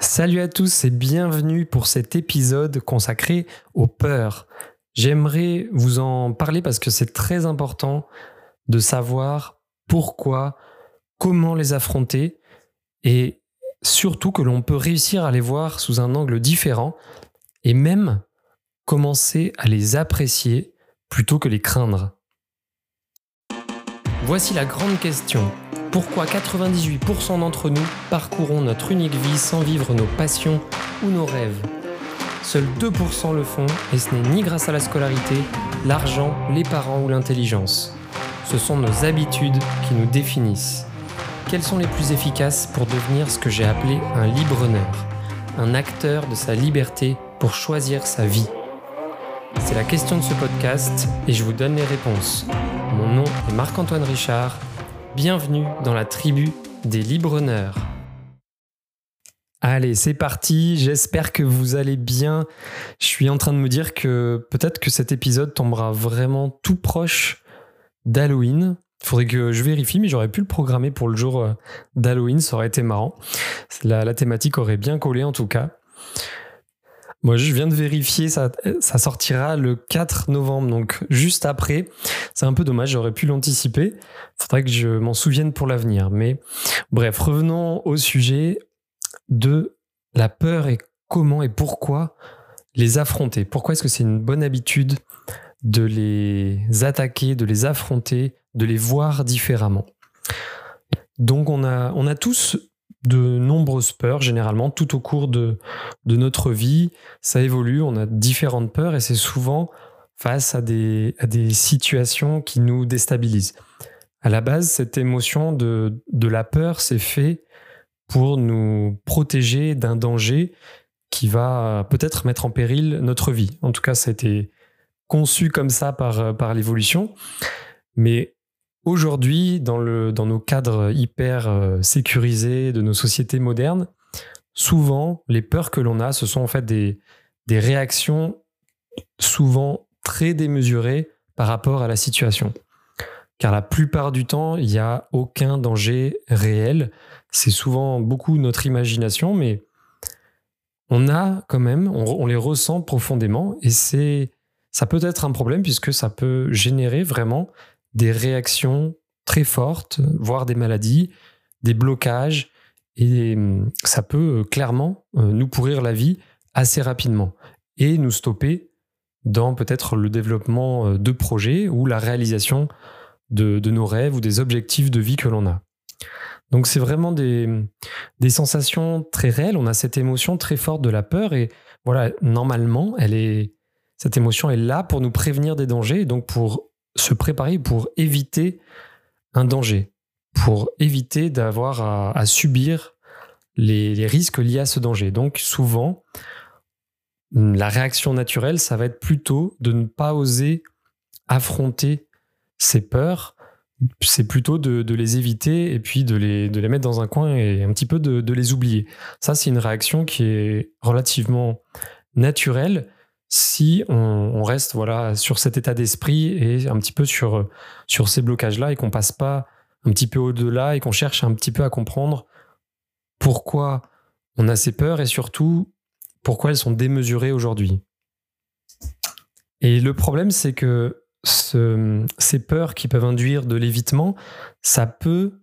Salut à tous et bienvenue pour cet épisode consacré aux peurs. J'aimerais vous en parler parce que c'est très important de savoir pourquoi, comment les affronter et surtout que l'on peut réussir à les voir sous un angle différent et même commencer à les apprécier plutôt que les craindre. Voici la grande question. Pourquoi 98% d'entre nous parcourons notre unique vie sans vivre nos passions ou nos rêves? Seuls 2% le font et ce n'est ni grâce à la scolarité, l'argent, les parents ou l'intelligence. Ce sont nos habitudes qui nous définissent. Quelles sont les plus efficaces pour devenir ce que j'ai appelé un libre-honneur? Un acteur de sa liberté pour choisir sa vie C'est la question de ce podcast et je vous donne les réponses. Mon nom est Marc-Antoine Richard Bienvenue dans la tribu des Libreneurs. Allez, c'est parti, j'espère que vous allez bien. Je suis en train de me dire que peut-être que cet épisode tombera vraiment tout proche d'Halloween. Il faudrait que je vérifie, mais j'aurais pu le programmer pour le jour euh, d'Halloween, ça aurait été marrant. La, la thématique aurait bien collé en tout cas. Moi, je viens de vérifier, ça, ça sortira le 4 novembre, donc juste après. C'est un peu dommage, j'aurais pu l'anticiper. Faudrait que je m'en souvienne pour l'avenir. Mais bref, revenons au sujet de la peur et comment et pourquoi les affronter. Pourquoi est-ce que c'est une bonne habitude de les attaquer, de les affronter, de les voir différemment? Donc on a, on a tous de nombreuses peurs, généralement, tout au cours de, de notre vie. Ça évolue, on a différentes peurs et c'est souvent face à des, à des situations qui nous déstabilisent. À la base, cette émotion de, de la peur, c'est fait pour nous protéger d'un danger qui va peut-être mettre en péril notre vie. En tout cas, ça a été conçu comme ça par, par l'évolution. Mais Aujourd'hui, dans, nos cadres hyper euh, sécurisés de nos sociétés modernes, souvent, les peurs que l'on a, ce sont en fait des, réactions souvent très démesurées par rapport à la situation. Car la plupart du temps, il n'y a aucun danger réel. C'est souvent beaucoup notre imagination, mais on a quand même, on, les ressent profondément et ça peut être un problème puisque ça peut générer vraiment des réactions très fortes, voire des maladies, des blocages, et hum, ça peut euh, clairement euh, nous pourrir la vie assez rapidement et nous stopper dans peut-être le développement euh, de projets ou la réalisation de, nos rêves ou des objectifs de vie que l'on a. Donc c'est vraiment des, des sensations très réelles, on a cette émotion très forte de la peur et voilà, normalement, elle est, cette émotion est là pour nous prévenir des dangers et donc pour se préparer pour éviter un danger, pour éviter d'avoir à, subir les, risques liés à ce danger. Donc souvent, la réaction naturelle, ça va être plutôt de ne pas oser affronter ces peurs, c'est plutôt de, les éviter et puis de les, de les mettre dans un coin et un petit peu de, de les oublier. Ça, c'est une réaction qui est relativement naturelle si on, reste voilà sur cet état d'esprit et un petit peu sur, sur ces blocages-là et qu'on passe pas un petit peu au-delà et qu'on cherche un petit peu à comprendre pourquoi on a ces peurs et surtout pourquoi elles sont démesurées aujourd'hui. Et le problème, c'est que ces peurs qui peuvent induire de l'évitement, ça peut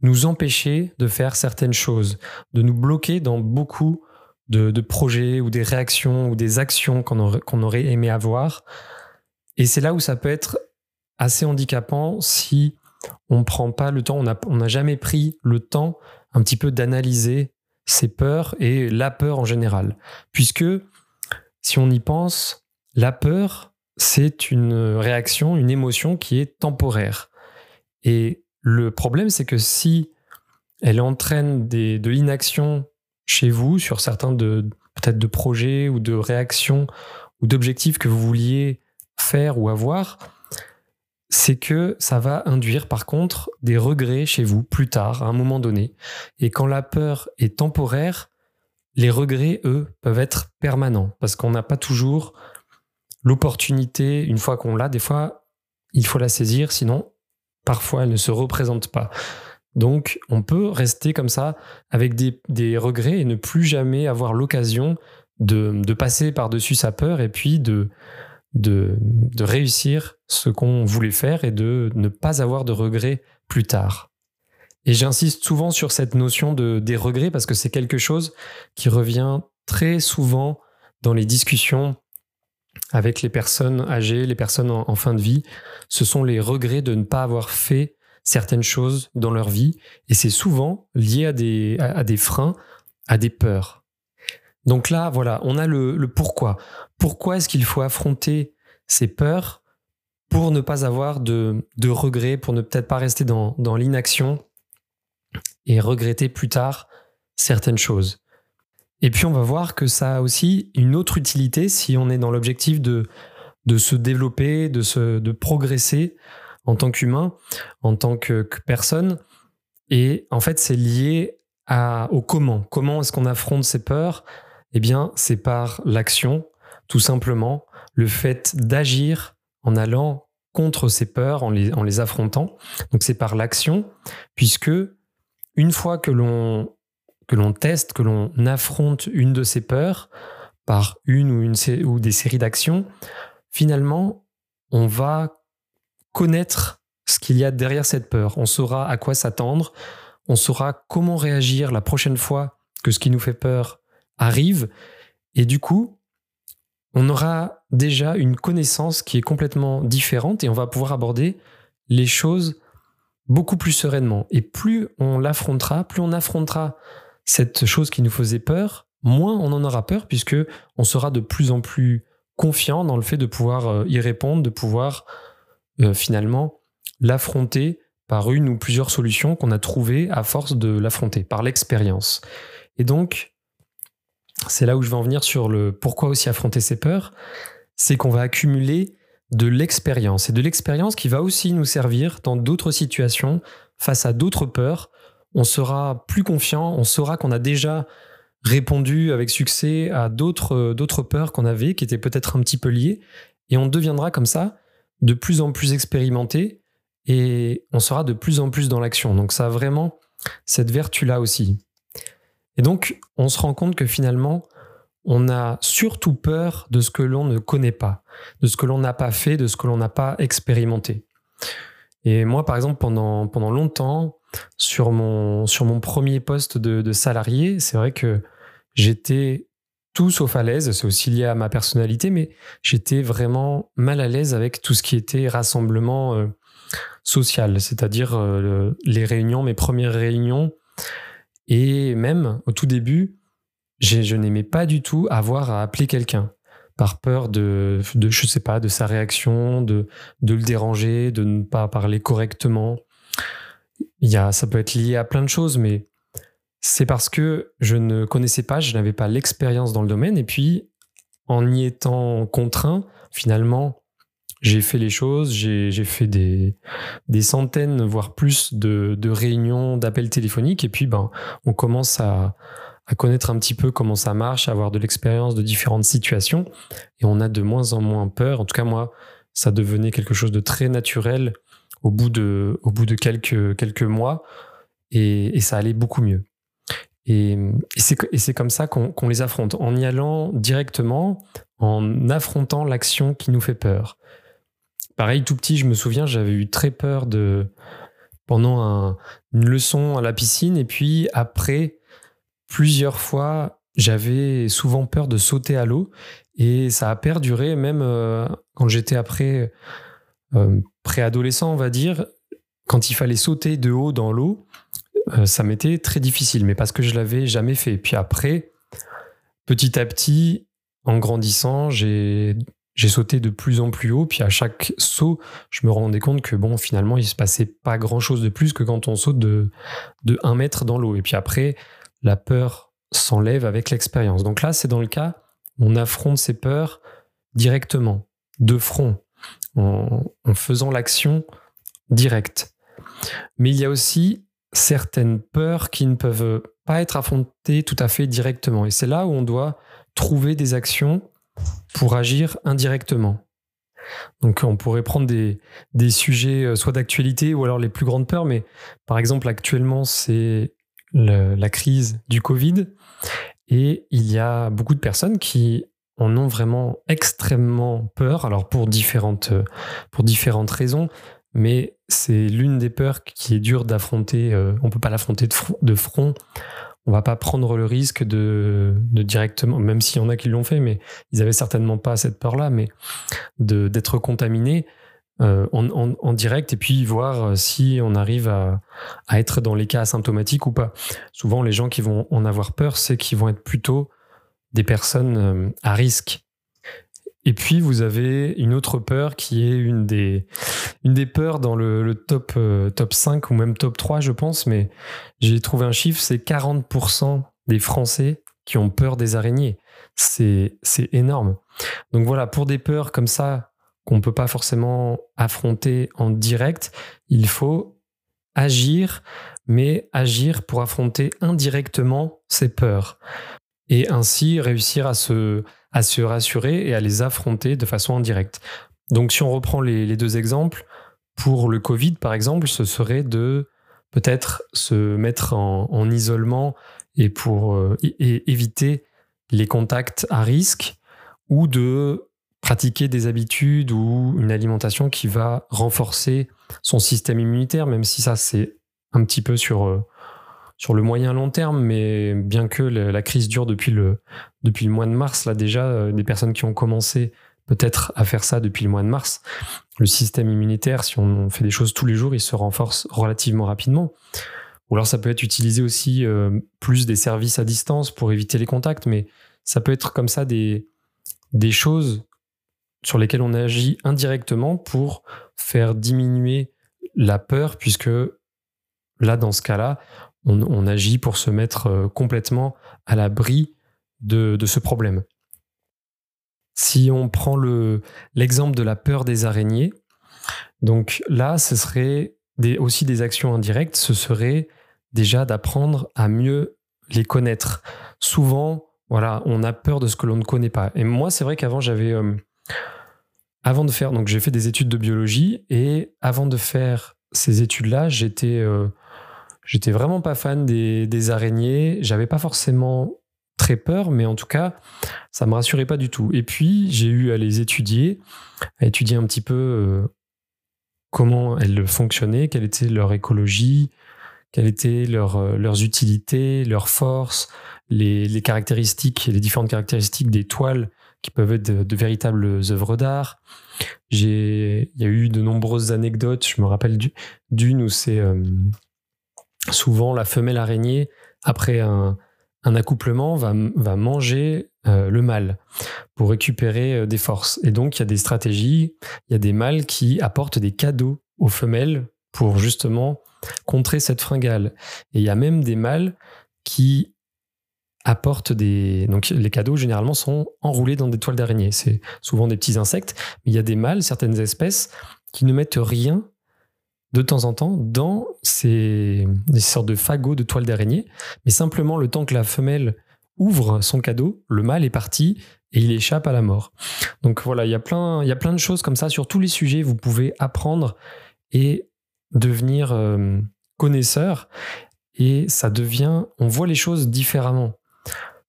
nous empêcher de faire certaines choses, de nous bloquer dans beaucoup de, projets ou des réactions ou des actions qu'on aurait, aimé avoir. Et c'est là où ça peut être assez handicapant si on ne prend pas le temps, on n'a jamais pris le temps un petit peu d'analyser ses peurs et la peur en général. Puisque si on y pense, la peur, c'est une réaction, une émotion qui est temporaire. Et le problème, c'est que si elle entraîne de l'inaction chez vous sur certains de peut-être de projets ou de réactions ou d'objectifs que vous vouliez faire ou avoir, c'est que ça va induire par contre des regrets chez vous plus tard, à un moment donné. Et quand la peur est temporaire, les regrets, eux, peuvent être permanents parce qu'on n'a pas toujours l'opportunité, une fois qu'on l'a, des fois, il faut la saisir, sinon, parfois, elle ne se représente pas. Donc, on peut rester comme ça avec des, regrets et ne plus jamais avoir l'occasion de, passer par-dessus sa peur et puis de, réussir ce qu'on voulait faire et de ne pas avoir de regrets plus tard. Et j'insiste souvent sur cette notion de, des regrets parce que c'est quelque chose qui revient très souvent dans les discussions avec les personnes âgées, les personnes en, fin de vie. Ce sont les regrets de ne pas avoir fait certaines choses dans leur vie. Et c'est souvent lié à des, à, des freins, à des peurs. Donc là, voilà, on a le, pourquoi. Pourquoi est-ce qu'il faut affronter ces peurs pour ne pas avoir de, de regrets, pour ne peut-être pas rester dans, dans l'inaction et regretter plus tard certaines choses? Et puis on va voir que ça a aussi une autre utilité si on est dans l'objectif de, se développer, de progresser en tant qu'humain, en tant que, personne. Et en fait, c'est lié au comment. Comment est-ce qu'on affronte ces peurs? Eh bien, c'est par l'action, tout simplement. Le fait d'agir en allant contre ces peurs, en les, en les affrontant. Donc c'est par l'action, puisque une fois que l'on que l'on teste, que l'on affronte une de ces peurs par une ou, une, ou des séries d'actions, finalement, on va connaître ce qu'il y a derrière cette peur. On saura à quoi s'attendre, on saura comment réagir la prochaine fois que ce qui nous fait peur arrive, et du coup, on aura déjà une connaissance qui est complètement différente et on va pouvoir aborder les choses beaucoup plus sereinement. Et plus on l'affrontera, plus on affrontera cette chose qui nous faisait peur, moins on en aura peur puisque on sera de plus en plus confiant dans le fait de pouvoir euh, y répondre, de pouvoir euh, finalement l'affronter par une ou plusieurs solutions qu'on a trouvées à force de l'affronter, par l'expérience. Et donc, c'est là où je vais en venir sur le pourquoi aussi affronter ces peurs, c'est qu'on va accumuler de l'expérience, et de l'expérience qui va aussi nous servir dans d'autres situations, face à d'autres peurs, on sera plus confiant, on saura qu'on a déjà répondu avec succès à d'autres peurs qu'on avait qui étaient peut-être un petit peu liées. Et on deviendra comme ça de plus en plus expérimenté et on sera de plus en plus dans l'action. Donc ça a vraiment cette vertu là aussi. Et donc on se rend compte que finalement on a surtout peur de ce que l'on ne connaît pas, de ce que l'on n'a pas fait, de ce que l'on n'a pas expérimenté. Et moi, par exemple, pendant, pendant longtemps, sur mon, sur mon premier poste de, salarié, c'est vrai que j'étais tout sauf à l'aise, c'est aussi lié à ma personnalité, mais j'étais vraiment mal à l'aise avec tout ce qui était rassemblement euh, social, c'est-à-dire euh, les réunions, mes premières réunions. Et même au tout début, je n'aimais pas du tout avoir à appeler quelqu'un par peur de, je sais pas, de sa réaction, de, de le déranger, de ne pas parler correctement. Il y a, ça peut être lié à plein de choses, mais c'est parce que je ne connaissais pas, je n'avais pas l'expérience dans le domaine, et puis en y étant contraint, finalement, j'ai fait les choses, j'ai fait des, centaines, voire plus de, réunions, d'appels téléphoniques, et puis ben, on commence à, connaître un petit peu comment ça marche, à avoir de l'expérience de différentes situations, et on a de moins en moins peur. En tout cas, moi, ça devenait quelque chose de très naturel au bout de, quelques mois. Et, ça allait beaucoup mieux. Et, c'est comme ça qu'on les affronte, en y allant directement, en affrontant l'action qui nous fait peur. Pareil, tout petit, je me souviens, j'avais eu très peur de pendant un, une leçon à la piscine, et puis après, plusieurs fois, j'avais souvent peur de sauter à l'eau, et ça a perduré même euh, quand j'étais après euh, préadolescent, on va dire, quand il fallait sauter de haut dans l'eau, euh, ça m'était très difficile, mais parce que je l'avais jamais fait. Puis après, petit à petit, en grandissant, j'ai j'ai sauté de plus en plus haut, puis à chaque saut, je me rendais compte que bon, finalement, il se passait pas grand chose de plus que quand on saute de, de 1 mètre dans l'eau. Et puis après, la peur s'enlève avec l'expérience. Donc là, c'est dans le cas, on affronte ses peurs directement, de front, en, faisant l'action directe. Mais il y a aussi certaines peurs qui ne peuvent pas être affrontées tout à fait directement. Et c'est là où on doit trouver des actions pour agir indirectement. Donc on pourrait prendre des, des sujets euh, soit d'actualité ou alors les plus grandes peurs, mais par exemple actuellement c'est la crise du Covid et il y a beaucoup de personnes qui en ont vraiment extrêmement peur, alors pour différentes, euh, pour différentes raisons, mais c'est l'une des peurs qui est dure d'affronter, euh, on peut pas l'affronter de, front, on va pas prendre le risque de, directement, même s'il y en a qui l'ont fait, mais ils avaient certainement pas cette peur-là, mais d'être contaminé euh, en, direct et puis voir si on arrive à, à, être dans les cas asymptomatiques ou pas. Souvent, les gens qui vont en avoir peur, c'est qu'ils vont être plutôt des personnes euh, à risque. Et puis, vous avez une autre peur qui est une des, une des peurs dans le, top, euh, top 5 ou même top 3, je pense, mais j'ai trouvé un chiffre, c'est 40% des Français qui ont peur des araignées. C'est énorme. Donc voilà, pour des peurs comme ça qu'on ne peut pas forcément affronter en direct, il faut agir, mais agir pour affronter indirectement ces peurs et ainsi réussir à se, à se rassurer et à les affronter de façon indirecte. Donc si on reprend les, deux exemples, pour le Covid par exemple, ce serait de peut-être se mettre en, isolement et pour euh, éviter les contacts à risque ou de pratiquer des habitudes ou une alimentation qui va renforcer son système immunitaire, même si ça c'est un petit peu sur, euh, sur le moyen long terme, mais bien que la crise dure depuis le, depuis le mois de mars, là déjà, euh, des personnes qui ont commencé peut-être à faire ça depuis le mois de mars, le système immunitaire, si on fait des choses tous les jours, il se renforce relativement rapidement. Ou alors ça peut être utilisé aussi euh, plus des services à distance pour éviter les contacts, mais ça peut être comme ça des, des choses sur lesquelles on agit indirectement pour faire diminuer la peur, puisque là, dans ce cas-là, on, agit pour se mettre euh, complètement à l'abri de, ce problème. Si on prend l'exemple de la peur des araignées, donc là, ce serait aussi des actions indirectes, ce serait déjà d'apprendre à mieux les connaître. Souvent, voilà, on a peur de ce que l'on ne connaît pas. Et moi, c'est vrai qu'avant, j'avais, euh, avant de faire, donc j'ai fait des études de biologie et avant de faire ces études-là, j'étais euh, J'étais vraiment pas fan des, araignées. J'avais pas forcément très peur, mais en tout cas, ça me rassurait pas du tout. Et puis, j'ai eu à les étudier, à étudier un petit peu euh, comment elles fonctionnaient, quelle était leur écologie, quelles étaient euh, leurs utilités, leurs forces, les, caractéristiques, les différentes caractéristiques des toiles qui peuvent être de, véritables œuvres d'art. Il y a eu de nombreuses anecdotes. Je me rappelle d'une où c'est euh, souvent la femelle araignée, après un, accouplement, va, manger euh, le mâle pour récupérer euh, des forces. Et donc, il y a des stratégies, il y a des mâles qui apportent des cadeaux aux femelles pour justement contrer cette fringale. Et il y a même des mâles qui apportent des... Donc les cadeaux généralement sont enroulés dans des toiles d'araignée. C'est souvent des petits insectes, mais il y a des mâles, certaines espèces, qui ne mettent rien de temps en temps dans ces, sortes de fagots de toile d'araignée, mais simplement le temps que la femelle ouvre son cadeau, le mâle est parti et il échappe à la mort. Donc voilà, il y a plein, il y a plein de choses comme ça sur tous les sujets. Vous pouvez apprendre et devenir euh, connaisseur et ça devient, on voit les choses différemment.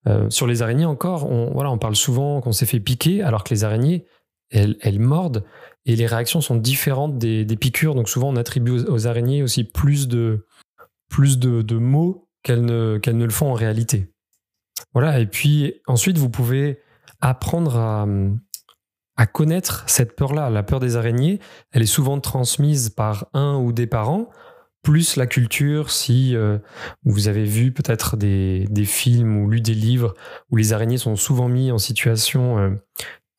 Euh, sur les araignées encore, on, voilà, on parle souvent qu'on s'est fait piquer alors que les araignées, elles, elles mordent et les réactions sont différentes des, piqûres. Donc souvent, on attribue aux, araignées aussi plus de, plus de, mots qu'elles ne, qu'elles ne le font en réalité. Voilà, et puis ensuite, vous pouvez apprendre à, connaître cette peur-là. La peur des araignées, elle est souvent transmise par un ou des parents, plus la culture, si euh, vous avez vu peut-être des, des, films ou lu des livres où les araignées sont souvent mis en situation euh,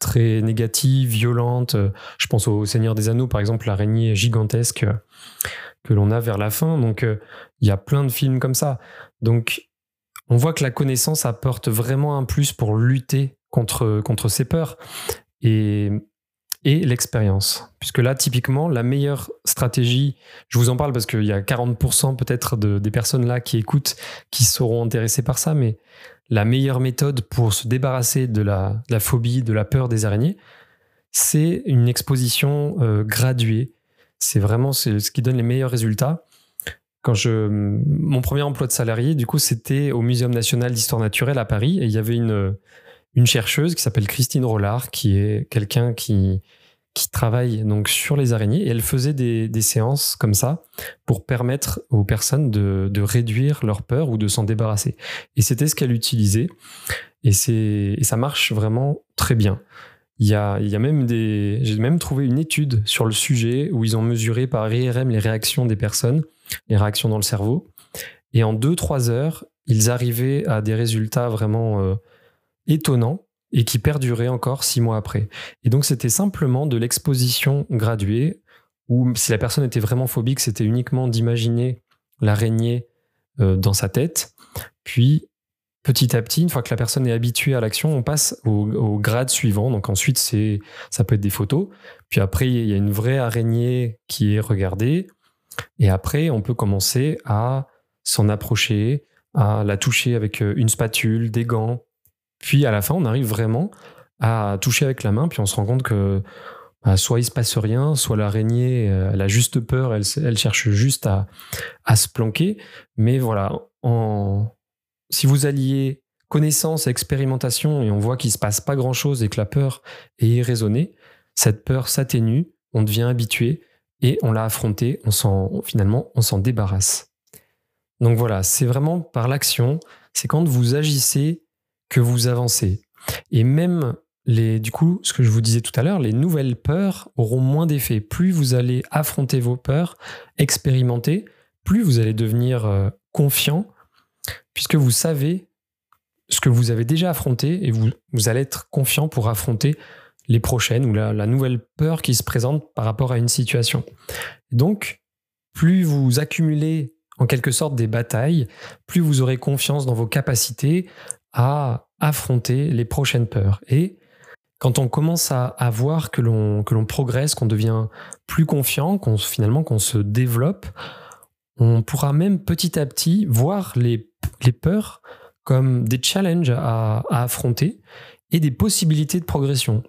très négative, violente. Je pense au Seigneur des Anneaux, par exemple, l'araignée gigantesque que l'on a vers la fin. Donc, euh, il y a plein de films comme ça. Donc, on voit que la connaissance apporte vraiment un plus pour lutter contre, contre ces peurs et, et l'expérience. Puisque là, typiquement, la meilleure stratégie, je vous en parle parce qu'il y a 40% peut-être de, des personnes là qui écoutent qui seront intéressées par ça, mais la meilleure méthode pour se débarrasser de la, phobie, de la peur des araignées, c'est une exposition euh, graduée. C'est vraiment ce qui donne les meilleurs résultats. Quand je, mon premier emploi de salarié, du coup, c'était au Muséum national d'histoire naturelle à Paris, et il y avait une, une chercheuse qui s'appelle Christine Rollard, qui est quelqu'un qui, qui travaille donc sur les araignées, et elle faisait des, des séances comme ça pour permettre aux personnes de, de réduire leur peur ou de s'en débarrasser. Et c'était ce qu'elle utilisait, et, et ça marche vraiment très bien. Il y a, il y a même des, j'ai même trouvé une étude sur le sujet où ils ont mesuré par IRM les réactions des personnes, les réactions dans le cerveau. Et en 2-3 heures, ils arrivaient à des résultats vraiment euh, étonnants et qui perduraient encore 6 mois après. Et donc c'était simplement de l'exposition graduée, où si la personne était vraiment phobique, c'était uniquement d'imaginer l'araignée euh, dans sa tête, puis petit à petit, une fois que la personne est habituée à l'action, on passe au, grade suivant. Donc ensuite, c'est, ça peut être des photos. Puis après, il y a une vraie araignée qui est regardée. Et après, on peut commencer à s'en approcher, à la toucher avec euh, une spatule, des gants. Puis à la fin, on arrive vraiment à toucher avec la main. Puis on se rend compte que bah, soit il se passe rien, soit l'araignée, euh, elle a juste peur, elle, cherche juste à, se planquer. Mais voilà, si vous alliez connaissance expérimentation et on voit qu'il se passe pas grand chose et que la peur est irraisonnée, cette peur s'atténue, on devient habitué et on l'a affrontée, on s'en, finalement, on s'en débarrasse. Donc voilà, c'est vraiment par l'action, c'est quand vous agissez que vous avancez. Et même les, du coup, ce que je vous disais tout à l'heure, les nouvelles peurs auront moins d'effet. Plus vous allez affronter vos peurs, expérimenter, plus vous allez devenir euh, confiant puisque vous savez ce que vous avez déjà affronté et vous, vous allez être confiant pour affronter les prochaines ou la, nouvelle peur qui se présente par rapport à une situation. Donc, plus vous accumulez en quelque sorte des batailles, plus vous aurez confiance dans vos capacités à affronter les prochaines peurs. Et quand on commence à, à voir que l'on que l'on progresse, qu'on devient plus confiant, qu'on finalement qu'on se développe, on pourra même petit à petit voir les, peurs comme des challenges à, affronter et des possibilités de progression.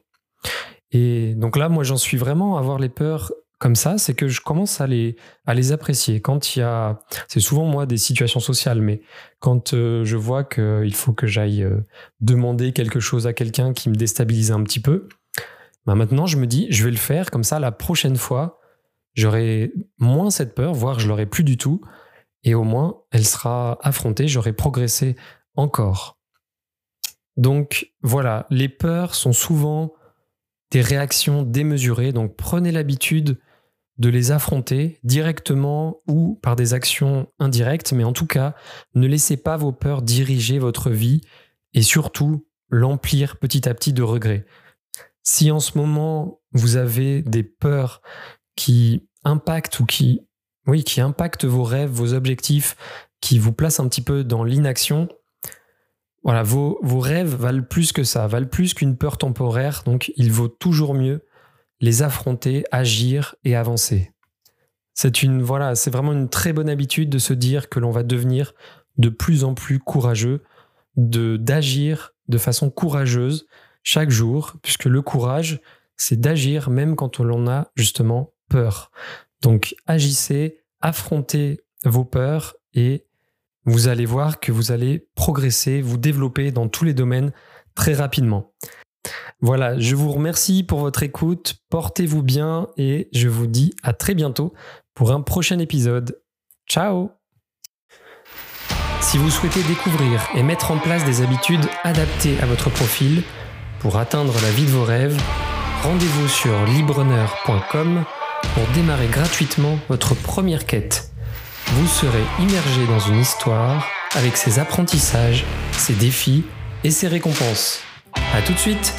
Et donc là, moi, j'en suis vraiment à voir les peurs comme ça, c'est que je commence à les, à les apprécier. Quand il y a, c'est souvent moi des situations sociales, mais quand euh, je vois qu'il faut que j'aille euh, demander quelque chose à quelqu'un qui me déstabilise un petit peu, bah maintenant je me dis, je vais le faire comme ça la prochaine fois, j'aurai moins cette peur, voire je l'aurai plus du tout, et au moins elle sera affrontée, j'aurai progressé encore. Donc voilà, les peurs sont souvent des réactions démesurées, donc prenez l'habitude de les affronter directement ou par des actions indirectes, mais en tout cas, ne laissez pas vos peurs diriger votre vie et surtout l'emplir petit à petit de regrets. Si en ce moment vous avez des peurs qui impacte ou qui, oui, qui impacte vos rêves, vos objectifs, qui vous place un petit peu dans l'inaction, voilà, vos, vos rêves valent plus que ça, valent plus qu'une peur temporaire, donc il vaut toujours mieux les affronter, agir et avancer. C'est une voilà, c'est vraiment une très bonne habitude de se dire que l'on va devenir de plus en plus courageux, de d'agir de façon courageuse chaque jour, puisque le courage, c'est d'agir même quand on en a justement peur. Donc agissez, affrontez vos peurs et vous allez voir que vous allez progresser, vous développer dans tous les domaines très rapidement. Voilà, je vous remercie pour votre écoute, portez-vous bien et je vous dis à très bientôt pour un prochain épisode. Ciao Si vous souhaitez découvrir et mettre en place des habitudes adaptées à votre profil pour atteindre la vie de vos rêves, rendez-vous sur libreneur.com pour démarrer gratuitement votre première quête. Vous serez immergé dans une histoire avec ses apprentissages, ses défis et ses récompenses. A tout de suite